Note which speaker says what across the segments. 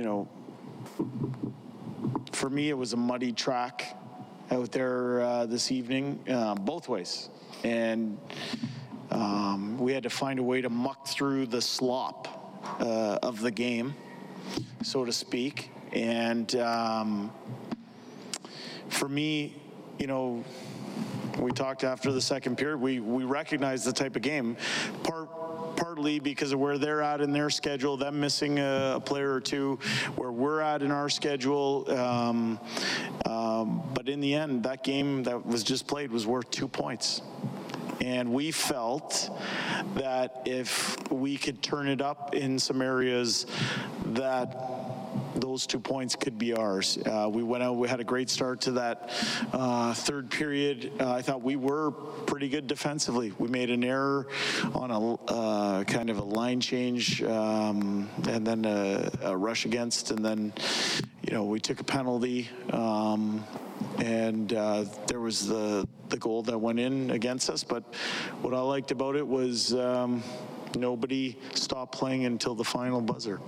Speaker 1: you know, for me, it was a muddy track out there uh, this evening, uh, both ways. And um, we had to find a way to muck through the slop uh, of the game, so to speak. And um, for me, you know, we talked after the second period. We we recognized the type of game, part partly because of where they're at in their schedule, them missing a, a player or two, where we're at in our schedule. Um, um, but in the end, that game that was just played was worth two points. And we felt that if we could turn it up in some areas, that those two points could be ours. Uh, we went out, we had a great start to that uh, third period. Uh, I thought we were pretty good defensively. We made an error on a uh, kind of a line change um, and then a, a, rush against, and then, you know, we took a penalty. Um, and uh, there was the, the goal that went in against us. But what I liked about it was um, nobody stopped playing until the final buzzer.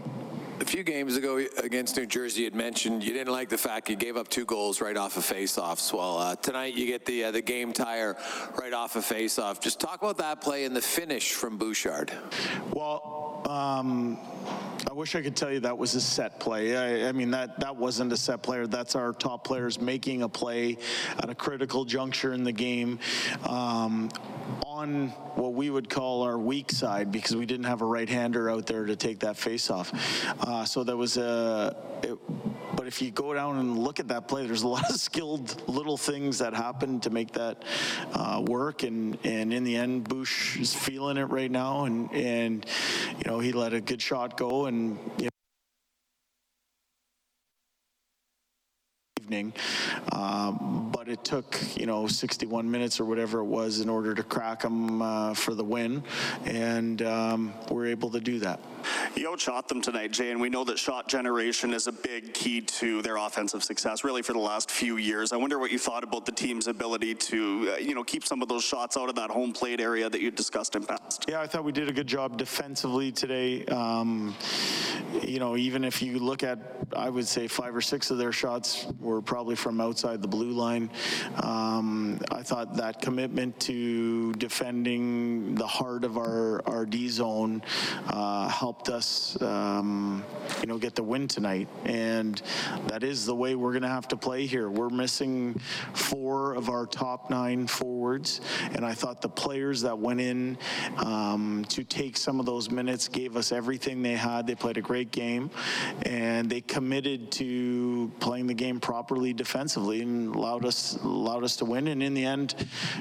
Speaker 2: A few games ago against New Jersey, you had mentioned you didn't like the fact you gave up two goals right off of faceoffs. Well, uh, tonight you get the uh, the game tire right off of faceoff. Just talk about that play and the finish from Bouchard.
Speaker 1: Well, um, I wish I could tell you that was a set play. I, I, mean, that, that wasn't a set player. That's our top players making a play at a critical juncture in the game. Um, on what we would call our weak side because we didn't have a right-hander out there to take that face off. Uh, so there was a, it, but if you go down and look at that play, there's a lot of skilled little things that happen to make that uh, work. And, and in the end, Bouch is feeling it right now. And, and, you know, he let a good shot go and, you Um, but it took, you know, 61 minutes or whatever it was in order to crack them uh, for the win. And um, we're able to do that.
Speaker 3: You shot them tonight, Jay, and we know that shot generation is a big key to their offensive success, really for the last few years. I wonder what you thought about the team's ability to, uh, you know, keep some of those shots out of that home plate area that you discussed in past.
Speaker 1: Yeah, I thought we did a good job defensively today. Um, you know, even if you look at, I would say five or six of their shots were probably from outside the blue line. Um, I thought that commitment to defending the heart of our, our D zone uh, helped us, um, you know, get the win tonight. And that is the way we're going to have to play here. We're missing four of our top nine forwards. And I thought the players that went in um, to take some of those minutes gave us everything they had. They played a great game and they committed to playing the game properly defensively and allowed us allowed us to win. And in the end,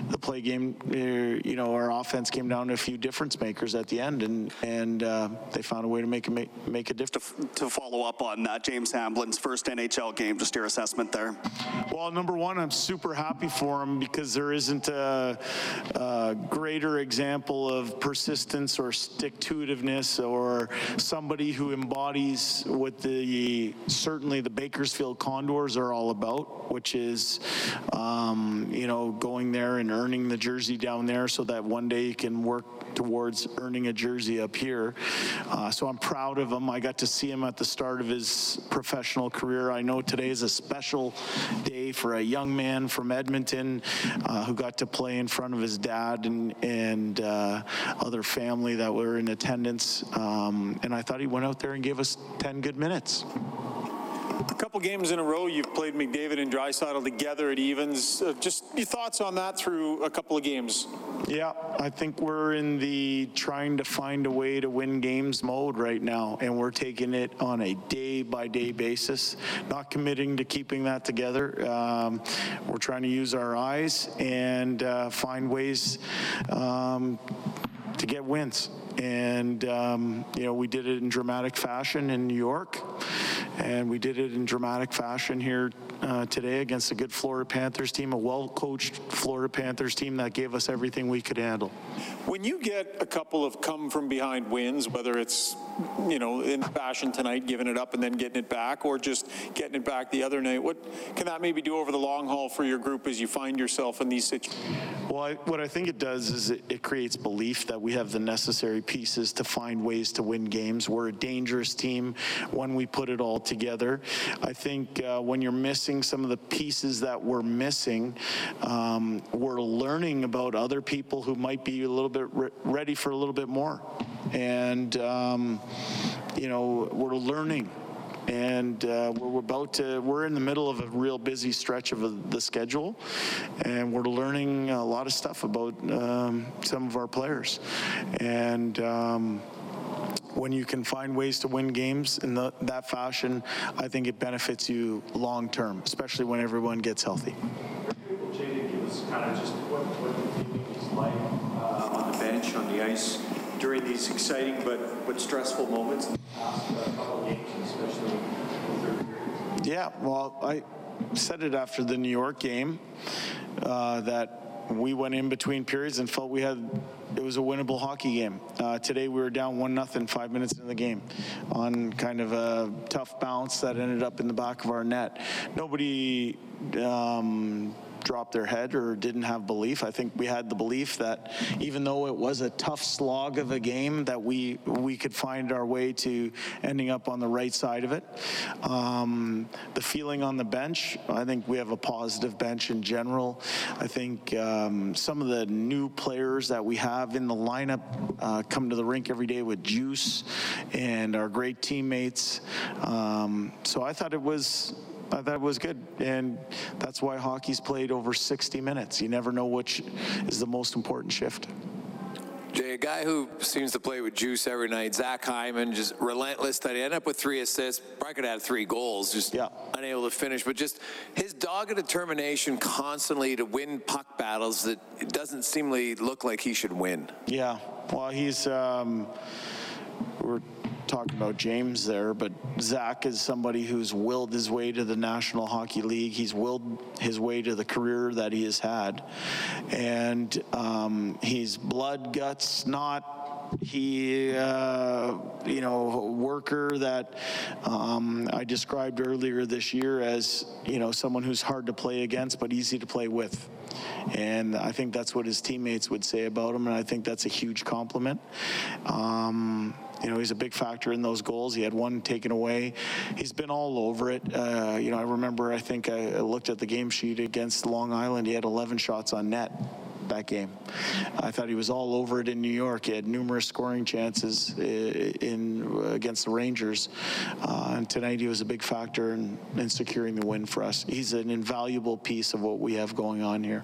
Speaker 1: the play game, uh, you know, our offense came down to a few difference makers at the end, and and uh, they found a way to make a make, make a difference.
Speaker 3: To, to follow up on that, James Hamblin's first NHL game, just your assessment there.
Speaker 1: Well, number one, I'm super happy for him because there isn't a, a greater example of persistence or stick-to-itiveness or somebody who embodies what the certainly the Bakersfield Condors are all about, which is, um, you know, going there and earning the jersey down there so that one day you can work towards earning a jersey up here. Uh, so I'm proud of him. I got to see him at the start of his professional career. I know today is a special day for a young man from Edmonton uh, who got to play in front of his dad and, and uh, other family that were in attendance. Um, and I thought he went out there and gave us 10 good minutes.
Speaker 4: A couple games in a row, you've played McDavid and Draisaitl together at evens. Uh, just your thoughts on that through a couple of games?
Speaker 1: Yeah, I think we're in the trying to find a way to win games mode right now, and we're taking it on a day by day basis, not committing to keeping that together. Um, we're trying to use our eyes and uh, find ways um, to get wins. And, um, you know, we did it in dramatic fashion in New York and we did it in dramatic fashion here uh, today against a good Florida Panthers team, a well-coached Florida Panthers team that gave us everything we could handle.
Speaker 4: When you get a couple of come from behind wins, whether it's, you know, in fashion tonight, giving it up and then getting it back, or just getting it back the other night, what can that maybe do over the long haul for your group as you find yourself in these situations?
Speaker 1: Well, I, what I think it does is it, it creates belief that we have the necessary pieces to find ways to win games. We're a dangerous team when we put it all together. I think uh, when you're missing some of the pieces that we're missing, um, we're learning about other people who might be a little bit re- ready for a little bit more. And, um, you know, we're learning. And uh, we're about to we're in the middle of a real busy stretch of the schedule. And we're learning a lot of stuff about um, some of our players. And um, when you can find ways to win games in the, that fashion, I think it benefits you long term, especially when everyone gets healthy.
Speaker 5: Give us kind of just what, what the feeling is like uh, on the bench, on the ice, during these exciting but, but stressful moments in the past uh, couple of games, especially the third period.
Speaker 1: Yeah, well, I said it after the New York game uh, that we went in between periods and felt we had it was a winnable hockey game. Uh, today we were down one nothing five minutes into the game on kind of a tough bounce that ended up in the back of our net. Nobody. Um, dropped their head or didn't have belief. I think we had the belief that even though it was a tough slog of a game, that we we could find our way to ending up on the right side of it. Um, the feeling on the bench, I think we have a positive bench in general. I think um, some of the new players that we have in the lineup uh, come to the rink every day with juice and are great teammates. Um, so I thought it was I thought it was good. And that's why hockey's played over 60 minutes. You never know which is the most important shift.
Speaker 2: Jay, a guy who seems to play with juice every night, Zach Hyman, just relentless. That he ended up with three assists. Probably could have had three goals, just
Speaker 1: Yeah.
Speaker 2: unable to finish. But just his dogged determination constantly to win puck battles that it doesn't seemly look like he should win.
Speaker 1: Yeah. Well, he's, um, we're talking about James there, but Zach is somebody who's willed his way to the National Hockey League. He's willed his way to the career that he has had. And um, he's blood, guts, not he, uh, you know, worker that um, I described earlier this year as, you know, someone who's hard to play against but easy to play with. And I think that's what his teammates would say about him, and I think that's a huge compliment. Um, you know, he's a big factor in those goals. He had one taken away. He's been all over it. Uh, you know, I remember, I think I looked at the game sheet against Long Island. He had 11 shots on net that game. I thought he was all over it in New York. He had numerous scoring chances in against the Rangers, uh, and tonight he was a big factor in, in securing the win for us. He's an invaluable piece of what we have going on here.